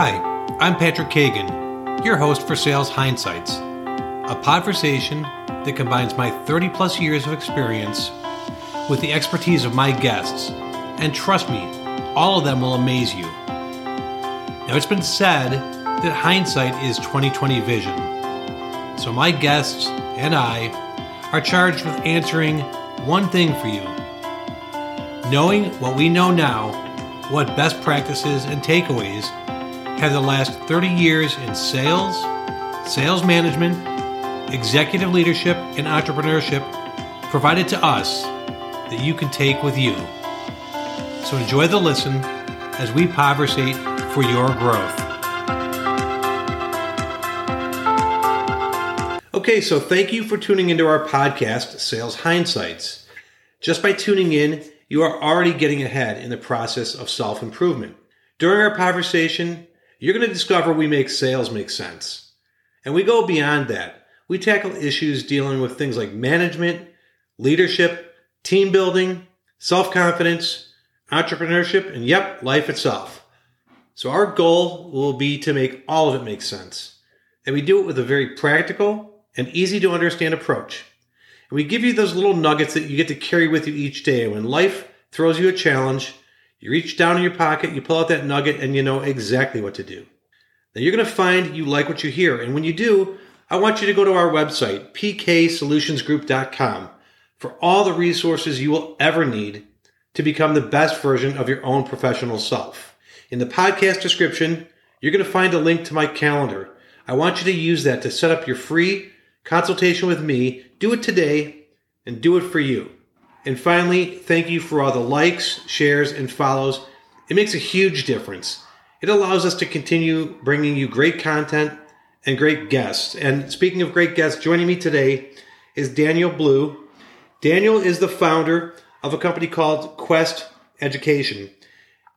Hi, I'm Patrick Kagan, your host for Sales Hindsights, a conversation that combines my 30 plus years of experience with the expertise of my guests. And trust me, all of them will amaze you. Now, it's been said that hindsight is 2020 vision. So, my guests and I are charged with answering one thing for you. Knowing what we know now, what best practices and takeaways have the last 30 years in sales, sales management, executive leadership, and entrepreneurship provided to us that you can take with you. So enjoy the listen as we conversate for your growth. Okay, so thank you for tuning into our podcast, Sales Hindsights. Just by tuning in, you are already getting ahead in the process of self improvement. During our conversation, you're going to discover we make sales make sense. And we go beyond that. We tackle issues dealing with things like management, leadership, team building, self confidence, entrepreneurship, and yep, life itself. So our goal will be to make all of it make sense. And we do it with a very practical and easy to understand approach. And we give you those little nuggets that you get to carry with you each day. When life throws you a challenge, you reach down in your pocket, you pull out that nugget, and you know exactly what to do. Now you're going to find you like what you hear. And when you do, I want you to go to our website, pksolutionsgroup.com, for all the resources you will ever need to become the best version of your own professional self. In the podcast description, you're going to find a link to my calendar. I want you to use that to set up your free consultation with me. Do it today and do it for you. And finally, thank you for all the likes, shares, and follows. It makes a huge difference. It allows us to continue bringing you great content and great guests. And speaking of great guests, joining me today is Daniel Blue. Daniel is the founder of a company called Quest Education.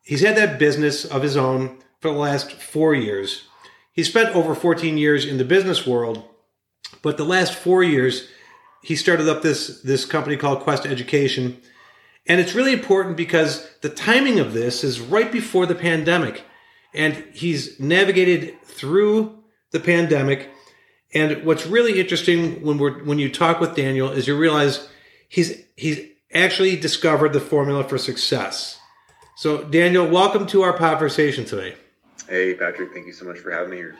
He's had that business of his own for the last four years. He spent over 14 years in the business world, but the last four years, he started up this this company called Quest Education. And it's really important because the timing of this is right before the pandemic. And he's navigated through the pandemic. And what's really interesting when we're when you talk with Daniel is you realize he's he's actually discovered the formula for success. So Daniel, welcome to our conversation today. Hey Patrick, thank you so much for having me here.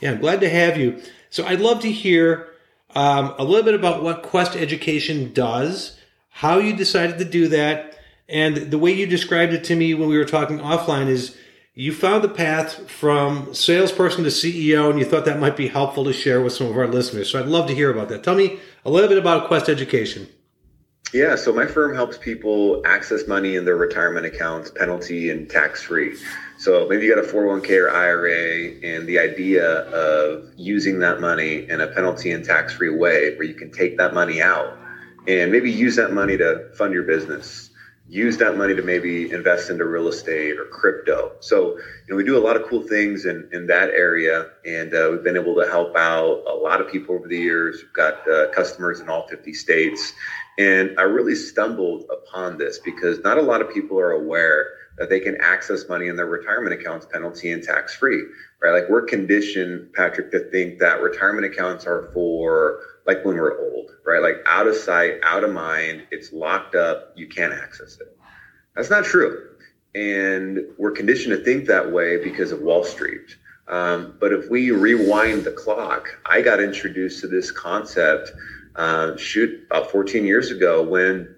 Yeah, I'm glad to have you. So I'd love to hear um, a little bit about what Quest Education does, how you decided to do that, and the way you described it to me when we were talking offline is you found the path from salesperson to CEO, and you thought that might be helpful to share with some of our listeners. So I'd love to hear about that. Tell me a little bit about Quest Education. Yeah, so my firm helps people access money in their retirement accounts, penalty and tax free. So maybe you got a 401k or IRA, and the idea of using that money in a penalty and tax free way where you can take that money out and maybe use that money to fund your business, use that money to maybe invest into real estate or crypto. So, you know, we do a lot of cool things in, in that area, and uh, we've been able to help out a lot of people over the years. We've got uh, customers in all 50 states. And I really stumbled upon this because not a lot of people are aware that they can access money in their retirement accounts penalty and tax free, right? Like we're conditioned, Patrick, to think that retirement accounts are for like when we're old, right? Like out of sight, out of mind, it's locked up, you can't access it. That's not true. And we're conditioned to think that way because of Wall Street. Um, but if we rewind the clock, I got introduced to this concept, uh, shoot, about 14 years ago when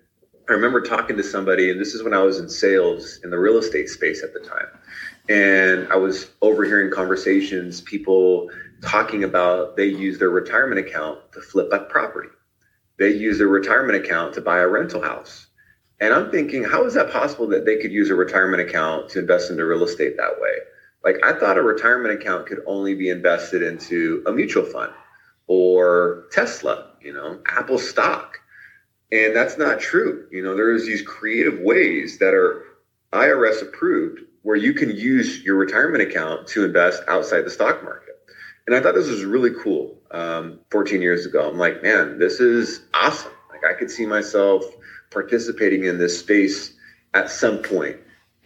I remember talking to somebody, and this is when I was in sales in the real estate space at the time. And I was overhearing conversations, people talking about they use their retirement account to flip a property. They use their retirement account to buy a rental house. And I'm thinking, how is that possible that they could use a retirement account to invest into real estate that way? Like, I thought a retirement account could only be invested into a mutual fund or Tesla, you know, Apple stock. And that's not true. You know, there's these creative ways that are IRS approved where you can use your retirement account to invest outside the stock market. And I thought this was really cool um, 14 years ago. I'm like, man, this is awesome. Like I could see myself participating in this space at some point.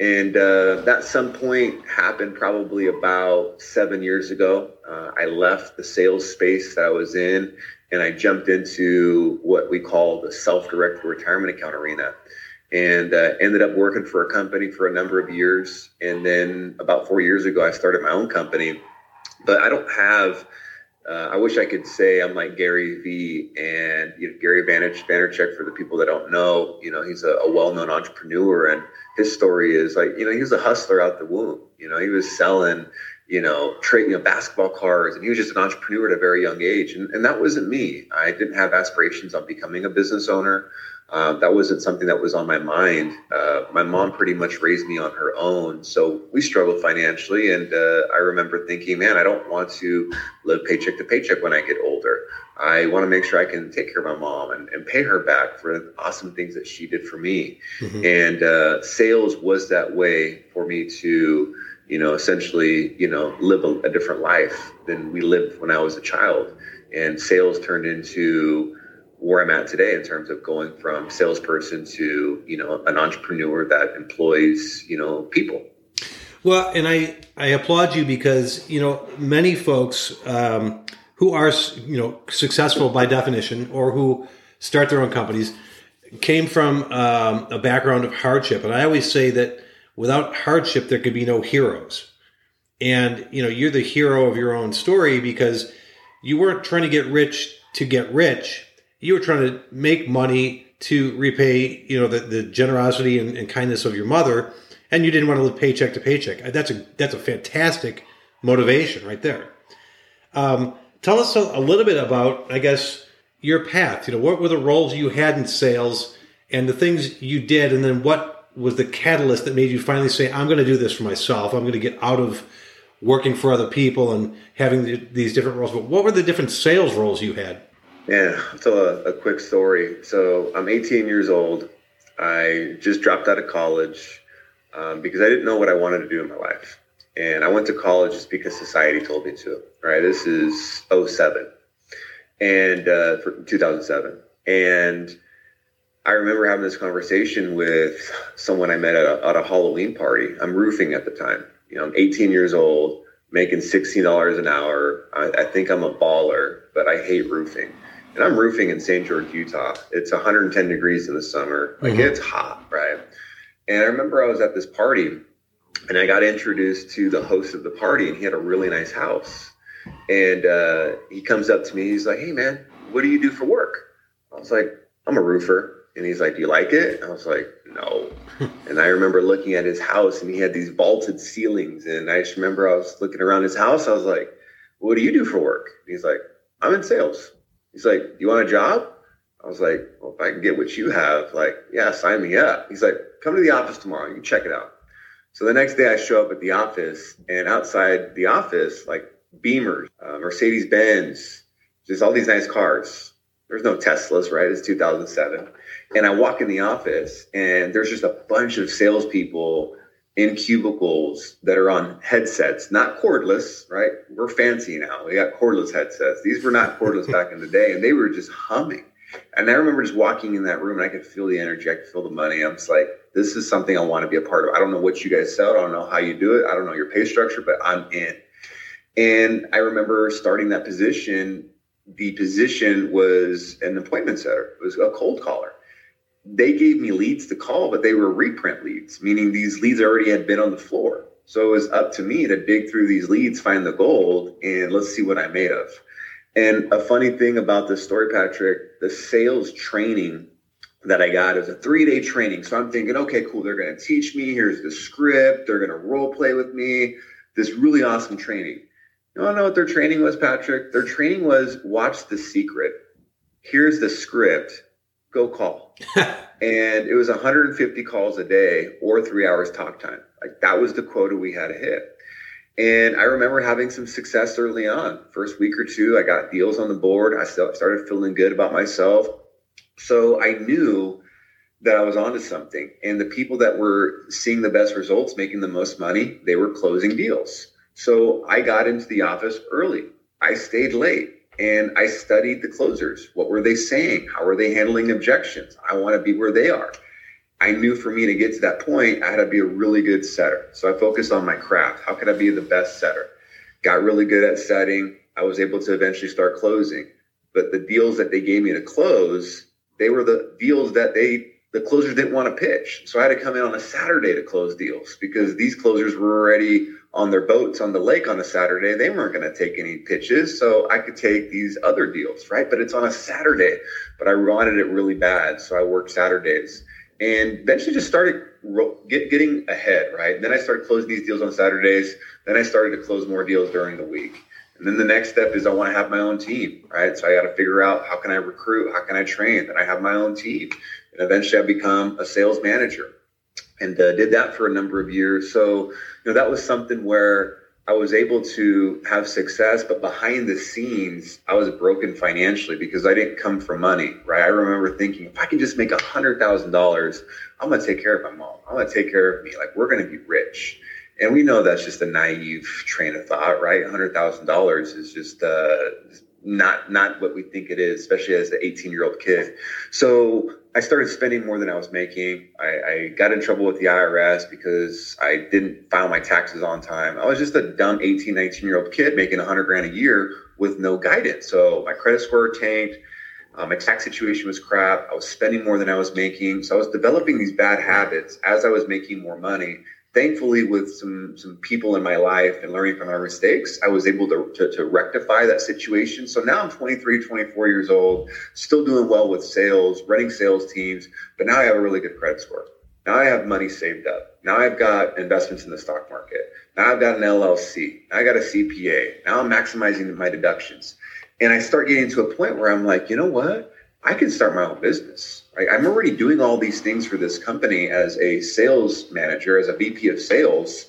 And uh, that some point happened probably about seven years ago. Uh, I left the sales space that I was in and I jumped into what we call the self directed retirement account arena and uh, ended up working for a company for a number of years. And then about four years ago, I started my own company. But I don't have uh, I wish I could say I'm like Gary Vee and you know, Gary Vaynerchuk for the people that don't know. You know, he's a, a, well-known entrepreneur, and his story is like you know he was a hustler out the womb. You know, he was selling you know trade you know basketball cards, and he was just an entrepreneur at a very young age. And, and that wasn't me. I didn't have aspirations on becoming a business owner. Uh, that wasn't something that was on my mind. Uh, my mom pretty much raised me on her own, so we struggled financially. And uh, I remember thinking, man, I don't want to live paycheck to paycheck when I get older. I want to make sure I can take care of my mom and, and pay her back for the awesome things that she did for me. Mm-hmm. And uh, sales was that way for me to, you know, essentially, you know, live a, a different life than we lived when I was a child. And sales turned into where I'm at today in terms of going from salesperson to you know an entrepreneur that employs you know people. Well, and I I applaud you because you know many folks um, who are you know successful by definition or who start their own companies came from um, a background of hardship, and I always say that without hardship there could be no heroes. And you know you're the hero of your own story because you weren't trying to get rich to get rich you were trying to make money to repay, you know, the, the generosity and, and kindness of your mother, and you didn't want to live paycheck to paycheck. That's a that's a fantastic motivation right there. Um, tell us a, a, little bit about, I guess, your path. You know, what were the roles you had in sales and the things you did, and then what was the catalyst that made you finally say, "I'm going to do this for myself. I'm going to get out of working for other people and having the, these different roles." But what were the different sales roles you had? Yeah, I'll tell a, a quick story. So I'm 18 years old. I just dropped out of college um, because I didn't know what I wanted to do in my life. And I went to college just because society told me to, right? This is 07 and uh, for 2007. And I remember having this conversation with someone I met at a, at a Halloween party. I'm roofing at the time. You know, I'm 18 years old, making $16 an hour. I, I think I'm a baller, but I hate roofing and I'm roofing in St. George, Utah. It's 110 degrees in the summer. Like mm-hmm. it's hot, right? And I remember I was at this party and I got introduced to the host of the party and he had a really nice house. And uh, he comes up to me, he's like, Hey man, what do you do for work? I was like, I'm a roofer. And he's like, Do you like it? I was like, No. and I remember looking at his house and he had these vaulted ceilings. And I just remember I was looking around his house. I was like, What do you do for work? And he's like, I'm in sales. He's like, you want a job? I was like, well, if I can get what you have, like, yeah, sign me up. He's like, come to the office tomorrow. You check it out. So the next day I show up at the office and outside the office, like Beamers, uh, Mercedes Benz, just all these nice cars. There's no Teslas, right? It's 2007. And I walk in the office and there's just a bunch of salespeople in cubicles that are on headsets, not cordless, right? We're fancy now. We got cordless headsets. These were not cordless back in the day, and they were just humming. And I remember just walking in that room and I could feel the energy, I could feel the money. I'm just like, this is something I want to be a part of. I don't know what you guys sell, I don't know how you do it, I don't know your pay structure, but I'm in. And I remember starting that position. The position was an appointment setter, it was a cold caller they gave me leads to call, but they were reprint leads, meaning these leads already had been on the floor. So it was up to me to dig through these leads, find the gold, and let's see what I'm made of. And a funny thing about this story, Patrick, the sales training that I got is a three day training. So I'm thinking, okay, cool. They're going to teach me. Here's the script. They're going to role play with me. This really awesome training. You to know what their training was, Patrick? Their training was watch the secret. Here's the script go call. and it was 150 calls a day or three hours talk time. Like that was the quota we had to hit. And I remember having some success early on. First week or two, I got deals on the board. I started feeling good about myself. So I knew that I was onto something. And the people that were seeing the best results, making the most money, they were closing deals. So I got into the office early. I stayed late and I studied the closers. What were they saying? How were they handling objections? I want to be where they are. I knew for me to get to that point, I had to be a really good setter. So I focused on my craft. How could I be the best setter? Got really good at setting. I was able to eventually start closing. But the deals that they gave me to close, they were the deals that they the closers didn't want to pitch. So I had to come in on a Saturday to close deals because these closers were already on their boats on the lake on a Saturday. They weren't going to take any pitches. So I could take these other deals, right? But it's on a Saturday. But I wanted it really bad. So I worked Saturdays and eventually just started get, getting ahead, right? And then I started closing these deals on Saturdays. Then I started to close more deals during the week. And then the next step is I want to have my own team, right? So I got to figure out how can I recruit? How can I train? Then I have my own team. And eventually I become a sales manager and uh, did that for a number of years. So, you know, that was something where I was able to have success, but behind the scenes, I was broken financially because I didn't come from money, right? I remember thinking, if I can just make a hundred thousand dollars, I'm going to take care of my mom. I'm going to take care of me. Like we're going to be rich. And we know that's just a naive train of thought, right? $100,000 is just uh, not not what we think it is, especially as an 18 year old kid. So I started spending more than I was making. I, I, got in trouble with the IRS because I didn't file my taxes on time. I was just a dumb 18, 19 year old kid making 100 grand a year with no guidance. So my credit score tanked. Um, my tax situation was crap. I was spending more than I was making. So I was developing these bad habits as I was making more money thankfully with some some people in my life and learning from my mistakes i was able to, to, to, rectify that situation. So now i'm 23 24 years old still doing well with sales running sales teams but now i have a really good credit score. Now i have money saved up. Now i've got investments in the stock market. Now i've got an llc now i got a cpa now i'm maximizing my deductions. And i start getting to a point where i'm like you know what i can start my own business Right? I'm already doing all these things for this company as a sales manager, as a VP of sales.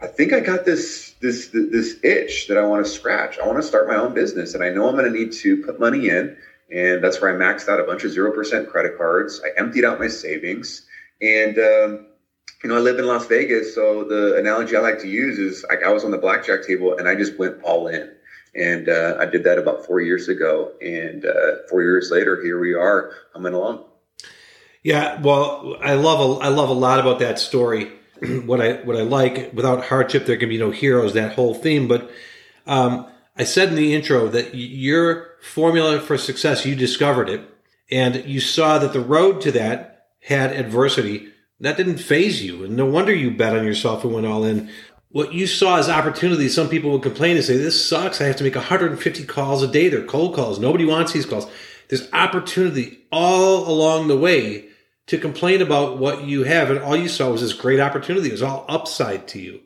I think I got this this this itch that I want to scratch. I want to start my own business, and I know I'm going to need to put money in, and that's where I maxed out a bunch of zero percent credit cards. I emptied out my savings, and um, you know I live in Las Vegas, so the analogy I like to use is I, I was on the blackjack table and I just went all in. And uh, I did that about four years ago. And uh, four years later, here we are humming along. Yeah, well, I love a, I love a lot about that story. what I what I like without hardship, there can be no heroes. That whole theme, but um, I said in the intro that your formula for success, you discovered it, and you saw that the road to that had adversity. That didn't faze you, and no wonder you bet on yourself and went all in. What you saw as opportunity, some people would complain and say, "This sucks. I have to make 150 calls a day. They're cold calls. Nobody wants these calls." There's opportunity all along the way to complain about what you have, and all you saw was this great opportunity. It was all upside to you.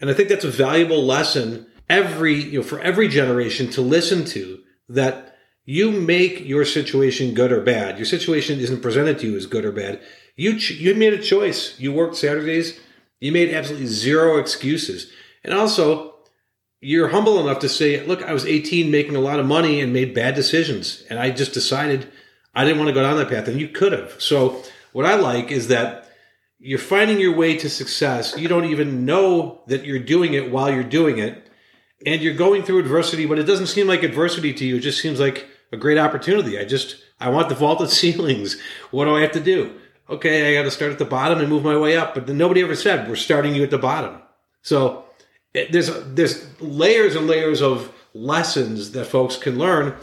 And I think that's a valuable lesson every, you know, for every generation to listen to that you make your situation good or bad. Your situation isn't presented to you as good or bad. You, ch- you made a choice. You worked Saturdays. You made absolutely zero excuses. And also, you're humble enough to say, look, I was 18 making a lot of money and made bad decisions. And I just decided I didn't want to go down that path, and you could have. So, what I like is that you're finding your way to success. You don't even know that you're doing it while you're doing it, and you're going through adversity, but it doesn't seem like adversity to you. It just seems like a great opportunity. I just, I want the vaulted ceilings. What do I have to do? Okay, I got to start at the bottom and move my way up. But nobody ever said we're starting you at the bottom. So there's there's layers and layers of lessons that folks can learn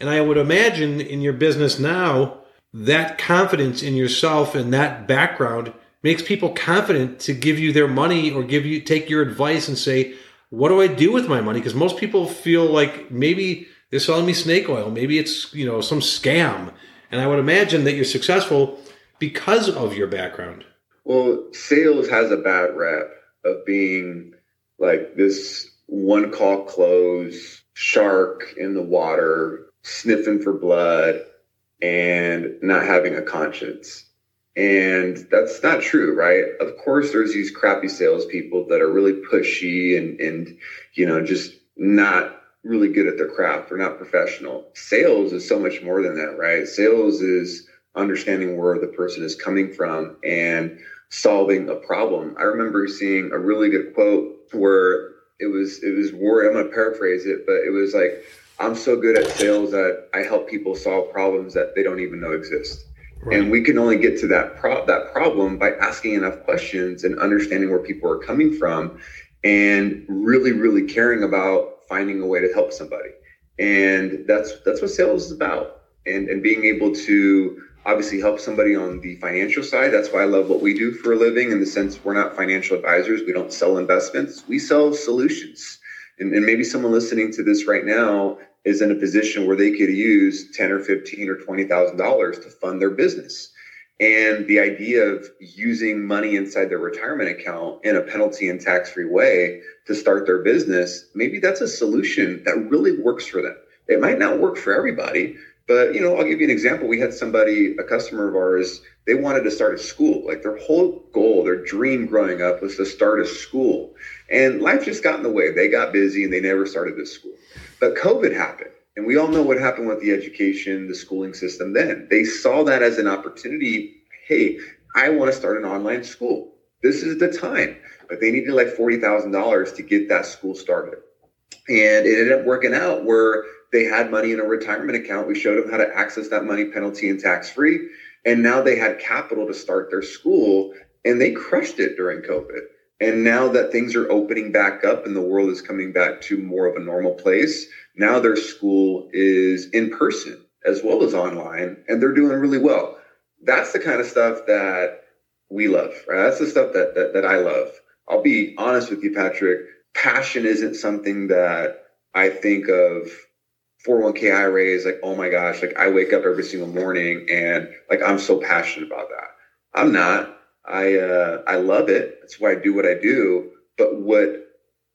and I would imagine in your business now, that confidence in yourself and that background makes people confident to give you their money or give you take your advice and say, "What do I do with my money?" Because most people feel like maybe they're selling me snake oil, maybe it's you know some scam, and I would imagine that you're successful because of your background. Well, sales has a bad rep of being like this one call close shark in the water sniffing for blood and not having a conscience. And that's not true, right? Of course, there's these crappy salespeople that are really pushy and, and, you know, just not really good at their craft or not professional. Sales is so much more than that, right? Sales is understanding where the person is coming from and solving a problem. I remember seeing a really good quote where it was, it was word, I'm going to paraphrase it, but it was like, I'm so good at sales that I help people solve problems that they don't even know exist. Right. And we can only get to that pro- that problem by asking enough questions and understanding where people are coming from and really really caring about finding a way to help somebody. And that's that's what sales is about. And and being able to obviously help somebody on the financial side. That's why I love what we do for a living in the sense we're not financial advisors. We don't sell investments. We sell solutions. And, and maybe someone listening to this right now is in a position where they could use 10 or 15 or $20,000 to fund their business. And the idea of using money inside their retirement account in a penalty and tax free way to start their business, maybe that's a solution that really works for them. It might not work for everybody, but you know, I'll give you an example. We had somebody, a customer of ours, they wanted to start a school. Like their whole goal, their dream growing up was to start a school. And life just got in the way. They got busy and they never started this school. But COVID happened. And we all know what happened with the education, the schooling system then. They saw that as an opportunity. Hey, I want to start an online school. This is the time. But they needed like $40,000 to get that school started. And it ended up working out where they had money in a retirement account. We showed them how to access that money penalty and tax free. And now they had capital to start their school and they crushed it during COVID. And now that things are opening back up and the world is coming back to more of a normal place, now their school is in person as well as online and they're doing really well. That's the kind of stuff that we love, right? That's the stuff that, that, that I love. I'll be honest with you, Patrick. Passion isn't something that I think of 401k IRA is like, oh my gosh, like I wake up every single morning and like I'm so passionate about that. I'm not. I uh, I love it. That's why I do what I do. But what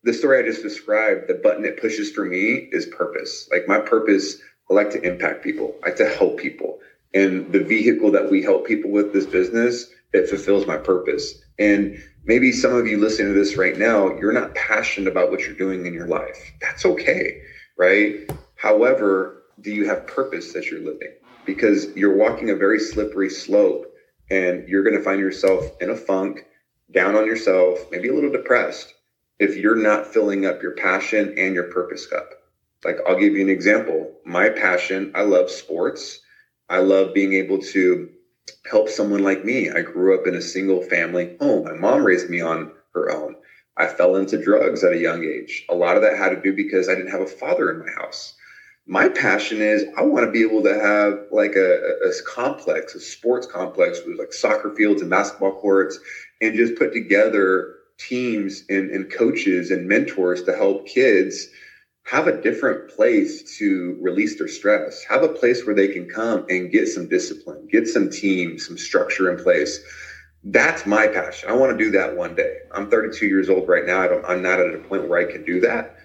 the story I just described, the button it pushes for me is purpose. Like my purpose, I like to impact people. I like to help people. And the vehicle that we help people with this business, it fulfills my purpose. And maybe some of you listening to this right now, you're not passionate about what you're doing in your life. That's okay, right? However, do you have purpose that you're living? Because you're walking a very slippery slope and you're going to find yourself in a funk, down on yourself, maybe a little depressed if you're not filling up your passion and your purpose cup. Like, I'll give you an example. My passion, I love sports. I love being able to help someone like me. I grew up in a single family home. My mom raised me on her own. I fell into drugs at a young age. A lot of that had to do because I didn't have a father in my house my passion is I want to be able to have like a, a, complex, a sports complex with like soccer fields and basketball courts, and just put together teams and, and coaches and mentors to help kids have a different place to release their stress, have a place where they can come and get some discipline, get some team, some structure in place. That's my passion. I want to do that one day. I'm 32 years old right now. I don't, I'm not at a point where I can do that.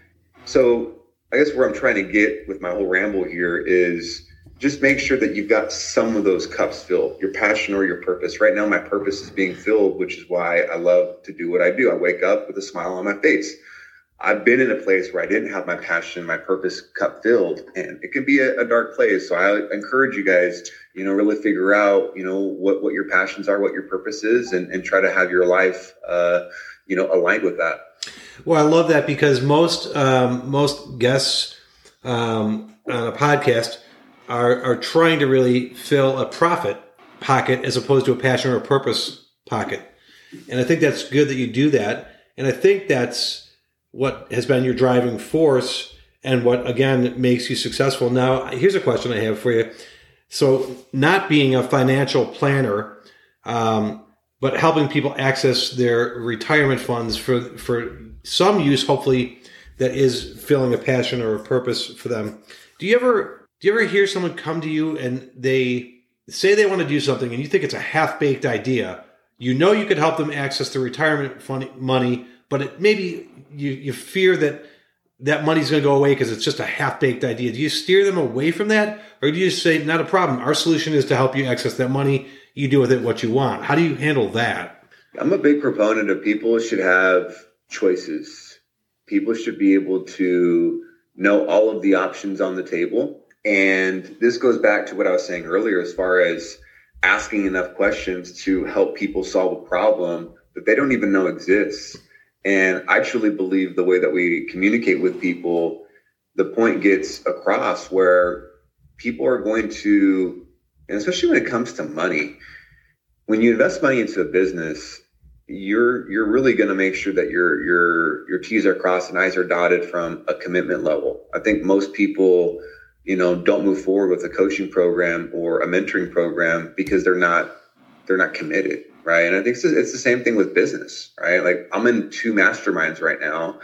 So I guess where I'm trying to get with my whole ramble here is just make sure that you've got some of those cups filled, your passion or your purpose. Right now, my purpose is being filled, which is why I love to do what I do. I wake up with a smile on my face. I've been in a place where I didn't have my passion, my purpose cup filled, and it can be a, a, dark place. So I encourage you guys, you know, really figure out, you know, what, what your passions are, what your purpose is, and, and try to have your life, uh, you know, aligned with that. Well, I love that because most um, most guests um, on a podcast are are trying to really fill a profit pocket as opposed to a passion or a purpose pocket, and I think that's good that you do that. And I think that's what has been your driving force and what again makes you successful. Now, here's a question I have for you. So, not being a financial planner, um, but helping people access their retirement funds for for some use, hopefully, that is filling a passion or a purpose for them. Do you ever do you ever hear someone come to you and they say they want to do something and you think it's a half baked idea? You know you could help them access the retirement fund money, but it, maybe you, you fear that that money's going to go away because it's just a half baked idea. Do you steer them away from that, or do you say not a problem? Our solution is to help you access that money. You do with it what you want. How do you handle that? I'm a big proponent of people should have choices. People should be able to know all of the options on the table. And this goes back to what I was saying earlier as far as asking enough questions to help people solve a problem that they don't even know exists. And I truly believe the way that we communicate with people, the point gets across where people are going to And especially when it comes to money, when you invest money into a business, you're you're really going to make sure that your your your T's are crossed and I's are dotted from a commitment level. I think most people, you know, don't move forward with a coaching program or a mentoring program because they're not they're not committed, right? And I think it's, the same thing with business, right? Like I'm in two masterminds right now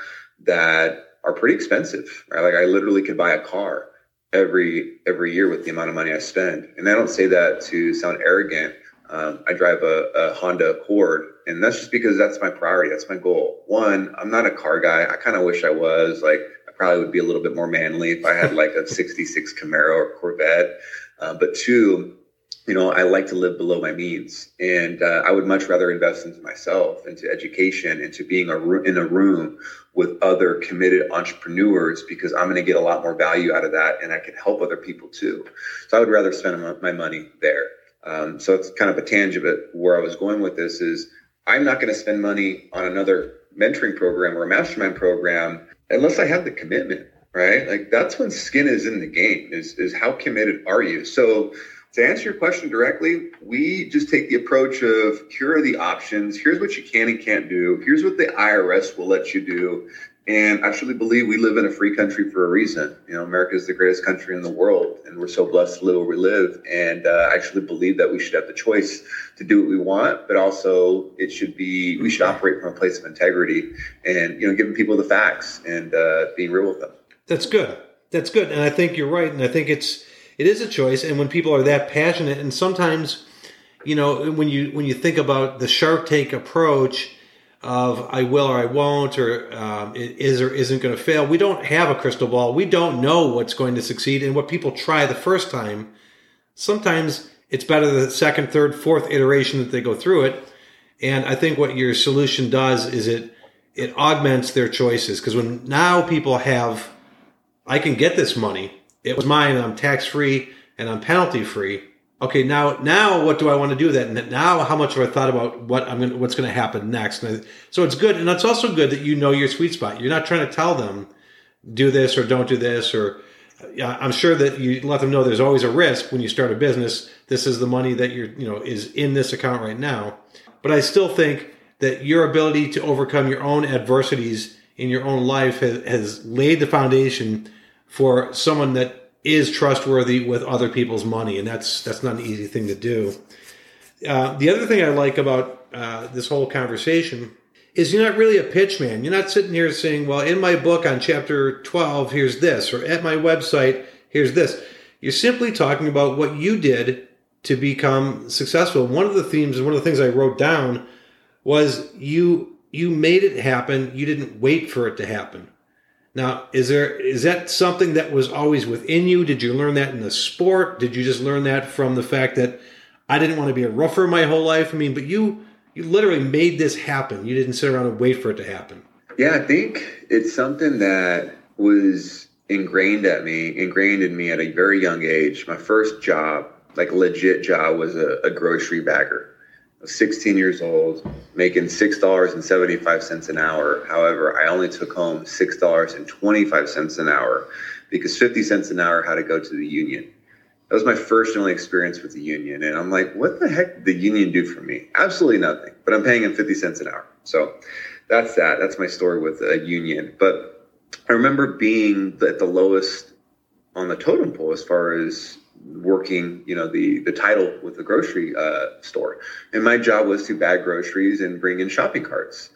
that are pretty expensive, right? Like I literally could buy a car every every year with the amount of money I spend, and I don't say that to sound arrogant um, I drive a, a, Honda Accord, and that's just because that's my priority. That's my goal. One, I'm not a car guy. I kind of wish I was. Like, I probably would be a little bit more manly if I had like a '66 Camaro or Corvette. Uh, but two, you know, I like to live below my means, and uh, I would much rather invest into myself, into education, into being a in a room with other committed entrepreneurs because I'm going to get a lot more value out of that, and I can help other people too. So I would rather spend my money there. Um, so it's kind of a tangent, but where I was going with this is I'm not going to spend money on another mentoring program or a mastermind program unless I have the commitment, right? Like that's when skin is in the game is, is how committed are you? So to answer your question directly, we just take the approach of here are the options. Here's what you can and can't do. Here's what the IRS will let you do. And I truly believe we live in a free country for a reason. You know, America is the greatest country in the world, and we're so blessed to live where we live. And uh, I actually believe that we should have the choice to do what we want, but also it should be we should operate from a place of integrity and you know giving people the facts and uh, being real with them. That's good. That's good, and I think you're right. And I think it's it is a choice. And when people are that passionate, and sometimes, you know, when you when you think about the Shark Tank approach of I will or I won't, or um, it is or isn't going to fail. We don't have a crystal ball. We don't know what's going to succeed. And what people try the first time, sometimes it's better the second, third, fourth iteration that they go through it. And I think what your solution does is it it augments their choices because when now people have, I can get this money. It was mine. I'm tax free and I'm penalty free okay, now now what do I want to do with that? And now how much have I thought about what I'm going what's going to happen next? so it's good, and it's also good that you know your sweet spot. You're not trying to tell them do this or don't do this or. I'm sure that you let them know there's always a risk when you start a business. This is the money that you're, you know, is in this account right now. But I still think that your ability to overcome your own adversities in your own life has, has laid the foundation for someone that is trustworthy with other people's money, and that's that's not an easy thing to do. Uh, the other thing I like about uh, this whole conversation is you're not really a pitch man. You're not sitting here saying, "Well, in my book on chapter 12, here's this," or "At my website, here's this." You're simply talking about what you did to become successful. One of the themes one of the things I wrote down was you you made it happen. You didn't wait for it to happen. Now, is there is that something that was always within you? Did you learn that in the sport? Did you just learn that from the fact that I didn't want to be a rougher my whole life? I mean, but you you literally made this happen. You didn't sit around and wait for it to happen. Yeah, I think it's something that was ingrained at me, ingrained in me at a very young age. My first job, like legit job, was a, a grocery bagger. 16 years old, making $6.75 an hour. However, I only took home $6.25 an hour because 50 cents an hour had to go to the union. That was my first and only experience with the union. And I'm like, what the heck did the union do for me? Absolutely nothing. But I'm paying them 50 cents an hour. So that's that. That's my story with a union. But I remember being at the lowest on the totem pole as far as working, you know, the the title with the grocery uh, store, and my job was to bag groceries and bring in shopping carts.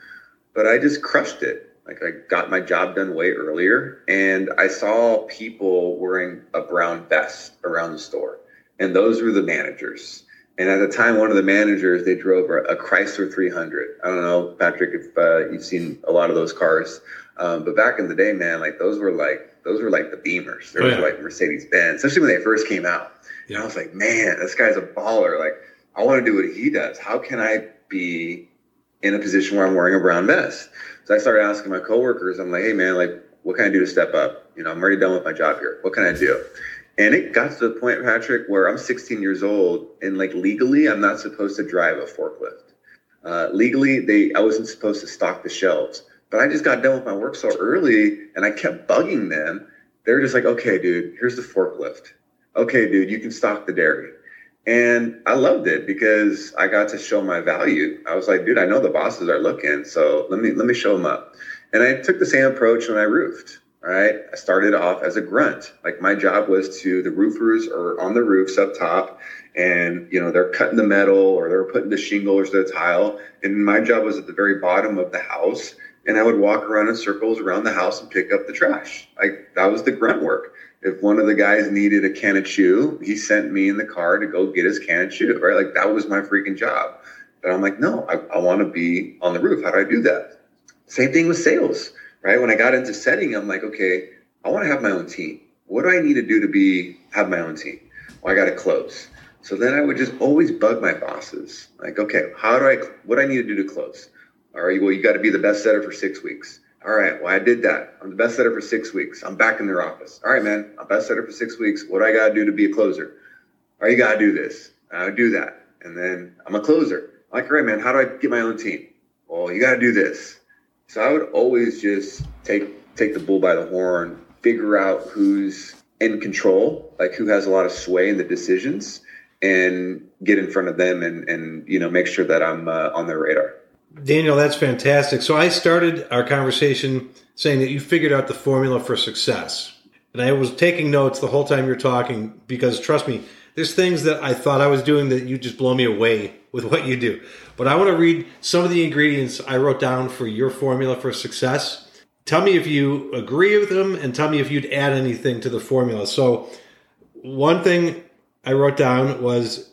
But I just crushed it. Like I got my job done way earlier, and I saw people wearing a brown vest around the store, and those were the managers. And at the time, one of the managers they drove a, Chrysler 300. I don't know, Patrick, if uh, you've seen a lot of those cars, um, but back in the day, man, like those were like those were like the Beamers. Those oh, yeah. were like Mercedes Benz, especially when they first came out. Yeah. And I was like, man, this guy's a baller. Like, I want to do what he does. How can I be in a position where I'm wearing a brown vest? So I started asking my coworkers. I'm like, hey, man, like, what can I do to step up? You know, I'm already done with my job here. What can I do? And it got to the point, Patrick, where I'm 16 years old and like legally, I'm not supposed to drive a forklift. Uh, legally, they I wasn't supposed to stock the shelves. But I just got done with my work so early and I kept bugging them. They're just like, okay, dude, here's the forklift. Okay, dude, you can stock the dairy. And I loved it because I got to show my value. I was like, dude, I know the bosses are looking, so let me let me show them up. And I took the same approach when I roofed. Right, I started off as a grunt. Like my job was to the roofers are on the roofs up top, and you know they're cutting the metal or they're putting the shingle or the tile. And my job was at the very bottom of the house, and I would walk around in circles around the house and pick up the trash. Like that was the grunt work if one of the guys needed a can of chew, he sent me in the car to go get his can of chew, right? Like that was my freaking job. But I'm like, no, I, I want to be on the roof. How do I do that? Same thing with sales, right? When I got into setting, I'm like, okay, I want to have my own team. What do I need to do to be have my own team? Well, I got to close. So then I would just always bug my bosses, like, okay, how do I? What do I need to do to close? All right, well, you got to be the best setter for six weeks. All right, well, I did that. I'm the best setter for six weeks. I'm back in their office. All right, man, I'm best setter for six weeks. What do I got to do to be a closer? All right, you got to do this. I do that. And then I'm a closer. I'm like, all right, man, how do I get my own team? Well, you got to do this. So I would always just take take the bull by the horn, figure out who's in control, like who has a lot of sway in the decisions, and get in front of them and and you know make sure that I'm uh, on their radar. Daniel, that's fantastic. So I started our conversation saying that you figured out the formula for success. And I was taking notes the whole time you're talking because trust me, there's things that I thought I was doing that you just blow me away with what you do. But I want to read some of the ingredients I wrote down for your formula for success. Tell me if you agree with them and tell me if you'd add anything to the formula. So, one thing I wrote down was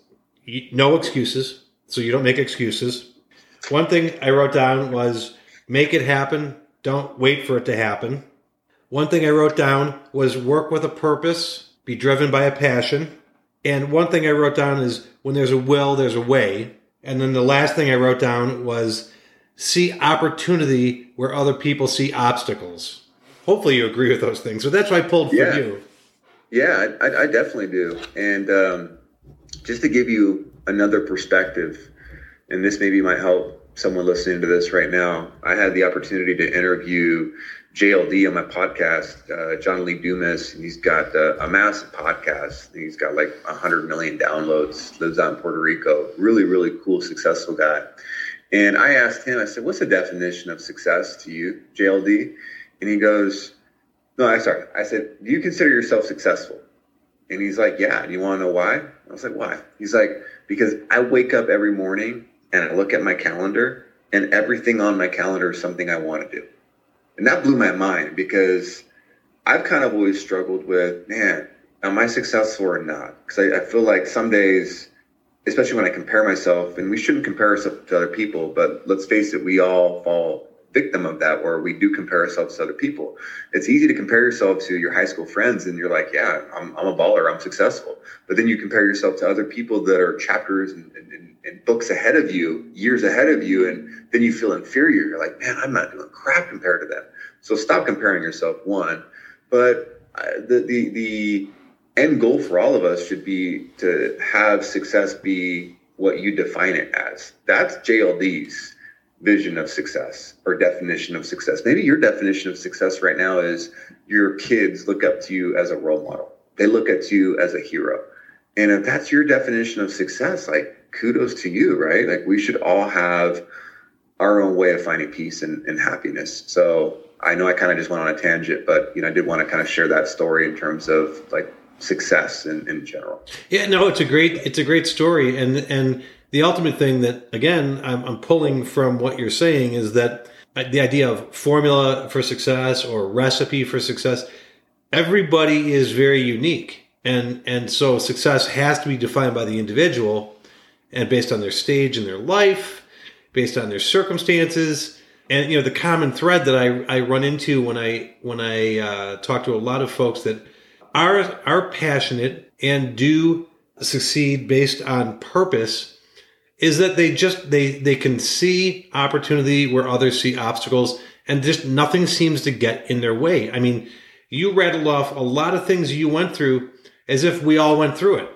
no excuses. So, you don't make excuses. One thing I wrote down was make it happen. Don't wait for it to happen. One thing I wrote down was work with a purpose, be driven by a passion. And one thing I wrote down is when there's a will, there's a way. And then the last thing I wrote down was see opportunity where other people see obstacles. Hopefully you agree with those things. So that's why I pulled for yeah. you. Yeah, I, I, definitely do. And um, just to give you another perspective, and this maybe might help someone listening to this right now. I had the opportunity to interview JLD on my podcast, uh, John Lee Dumas. He's got a, a massive podcast. He's got like 100 million downloads, lives out in Puerto Rico. Really, really cool, successful guy. And I asked him, I said, What's the definition of success to you, JLD? And he goes, No, I sorry. I said, Do you consider yourself successful? And he's like, Yeah. Do you want to know why? I was like, Why? He's like, Because I wake up every morning and I look at my calendar, and everything on my calendar is something I want to do. And that blew my mind because I've kind of always struggled with, man, am I successful or not? Because I, I, feel like some days, especially when I compare myself, and we shouldn't compare ourselves to other people, but let's face it, we all fall victim of that where we do compare ourselves to other people. It's easy to compare yourself to your high school friends and you're like, yeah, I'm, I'm a baller, I'm successful. But then you compare yourself to other people that are chapters and, and, and books ahead of you, years ahead of you, and then you feel inferior. You're like, man, I'm not doing crap compared to them. So stop comparing yourself, one. But uh, the, the, the end goal for all of us should be to have success be what you define it as. That's JLD's vision of success or definition of success. Maybe your definition of success right now is your kids look up to you as a role model. They look at you as a hero. And if that's your definition of success, like kudos to you, right? Like we should all have our own way of finding peace and, and happiness. So I know I kind of just went on a tangent, but you know, I did want to kind of share that story in terms of like success in, in general. Yeah, no, it's a great it's a great story. And and the ultimate thing that, again, I'm, I'm pulling from what you're saying is that the idea of formula for success or recipe for success, everybody is very unique. And, and so success has to be defined by the individual and based on their stage in their life, based on their circumstances. And you know the common thread that I, I run into when I when I uh, talk to a lot of folks that are are passionate and do succeed based on purpose is that they just they they can see opportunity where others see obstacles and just nothing seems to get in their way. I mean, you rattled off a lot of things you went through as if we all went through it.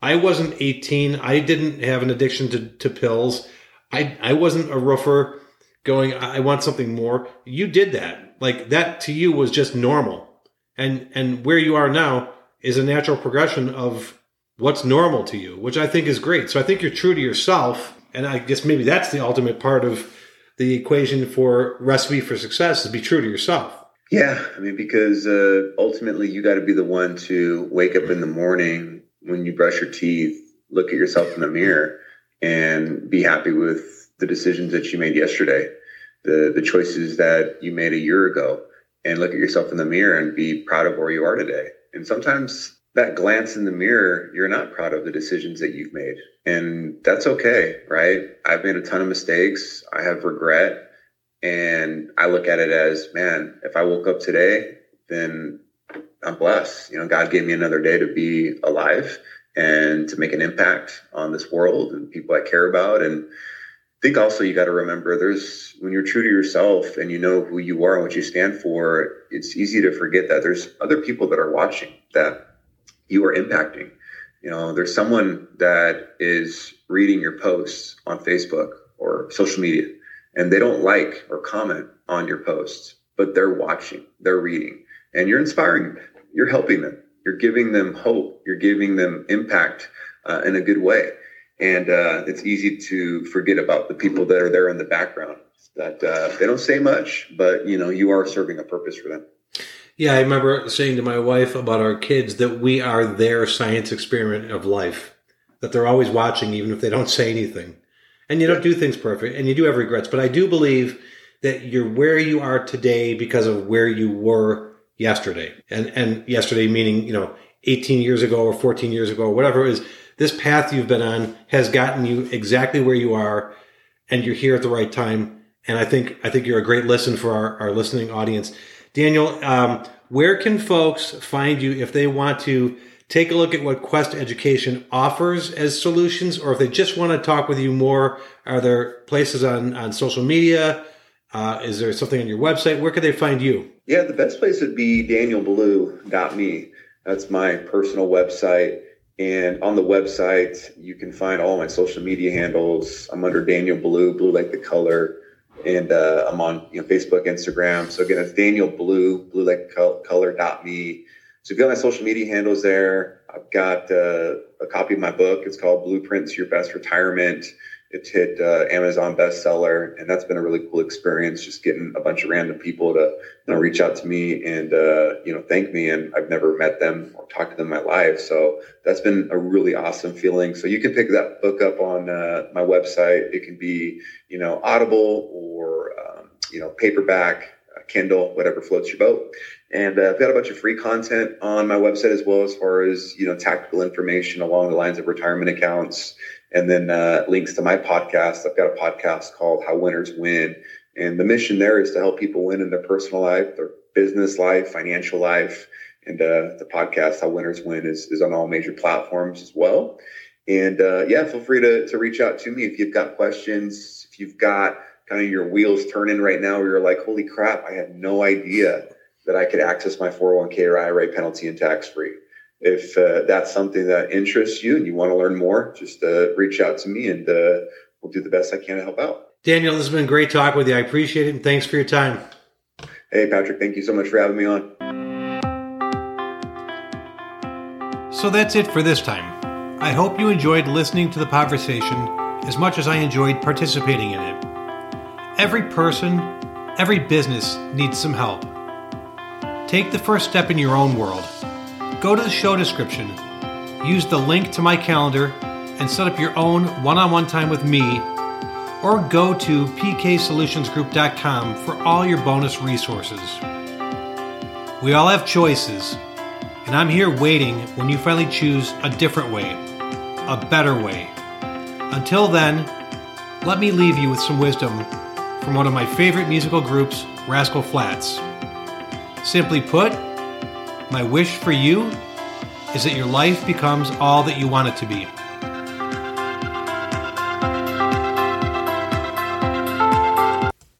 I wasn't 18. I didn't have an addiction to, to pills. I, I wasn't a roofer going, I want something more. You did that. Like that to you was just normal. And, and where you are now is a natural progression of what's normal to you, which I think is great. So I think you're true to yourself. And I guess maybe that's the ultimate part of the equation for recipe for success is be true to yourself. Yeah. I mean, because uh, ultimately you got to be the one to wake up in the morning when you brush your teeth, look at yourself in the mirror and be happy with the decisions that you made yesterday, the, the choices that you made a year ago and look at yourself in the mirror and be proud of where you are today. And sometimes that glance in the mirror, you're not proud of the decisions that you've made. And that's okay, right? I've made a ton of mistakes. I have regret. And I look at it as, man, if I woke up today, then I'm blessed. You know, God gave me another day to be alive and to make an impact on this world and people I care about. And I think also you got to remember there's when you're true to yourself and you know who you are and what you stand for, it's easy to forget that there's other people that are watching that you are impacting. You know, there's someone that is reading your posts on Facebook or social media and they don't like or comment on your posts, but they're watching, they're reading, and you're inspiring them. You're helping them. You're giving them hope. You're giving them impact uh, in a good way. And uh, it's easy to forget about the people that are there in the background that uh, they don't say much, but you know, you are serving a purpose for them. Yeah, I remember saying to my wife about our kids that we are their science experiment of life, that they're always watching, even if they don't say anything. And you don't do things perfect, and you do have regrets. But I do believe that you're where you are today because of where you were yesterday. And, and yesterday meaning, you know, 18 years ago or 14 years ago or whatever it is. This path you've been on has gotten you exactly where you are, and you're here at the right time. And I think I think you're a great listen for our, our listening audience. Daniel, um, where can folks find you if they want to take a look at what Quest Education offers as solutions, or if they just want to talk with you more? Are there places on, on social media? Uh, is there something on your website? Where could they find you? Yeah, the best place would be danielblue.me. That's my personal website. And on the website, you can find all my social media handles. I'm under Daniel Blue, Blue like the color and uh, I'm on you know Facebook, Instagram. So again, it's Daniel Blue, Blue like color dot me. So you've got my social media handles there. I've got uh, a copy of my book. It's called Blueprints Your Best Retirement. It's hit uh, Amazon bestseller, and that's been a really cool experience. Just getting a bunch of random people to you know reach out to me and uh, you know thank me, and I've never met them or talked to them in my life. So that's been a really awesome feeling. So you can pick that book up on uh, my website. It can be you know Audible or um, you know paperback, uh, Kindle, whatever floats your boat. And uh, I've got a bunch of free content on my website as well, as far as you know tactical information along the lines of retirement accounts and then uh, links to my podcast. I've got a podcast called How Winners Win. And the mission there is to help people win in their personal life, their business life, financial life. And uh, the podcast, How Winners Win, is, is on all major platforms as well. And uh, yeah, feel free to, to reach out to me if you've got questions, if you've got kind of your wheels turning right now where you're like, holy crap, I had no idea that I could access my 401k or IRA penalty and tax free if uh, that's something that interests you and you want to learn more, just uh, reach out to me and uh, we'll do the best I can to help out. Daniel, this has been great talk with you. I appreciate it and thanks for your time. Hey, Patrick, thank you so much for having me on. So that's it for this time. I hope you enjoyed listening to the conversation as much as I enjoyed participating in it. Every person, every business needs some help. Take the first step in your own world go to the show description, use the link to my calendar, and set up your own one on one time with me, or go to pksolutionsgroup.com for all your bonus resources. We all have choices, and I'm here waiting when you finally choose a different way, a better way. Until then, let me leave you with some wisdom from one of my favorite musical groups, Rascal Flatts. Simply put, my wish for you is that your life becomes all that you want it to be.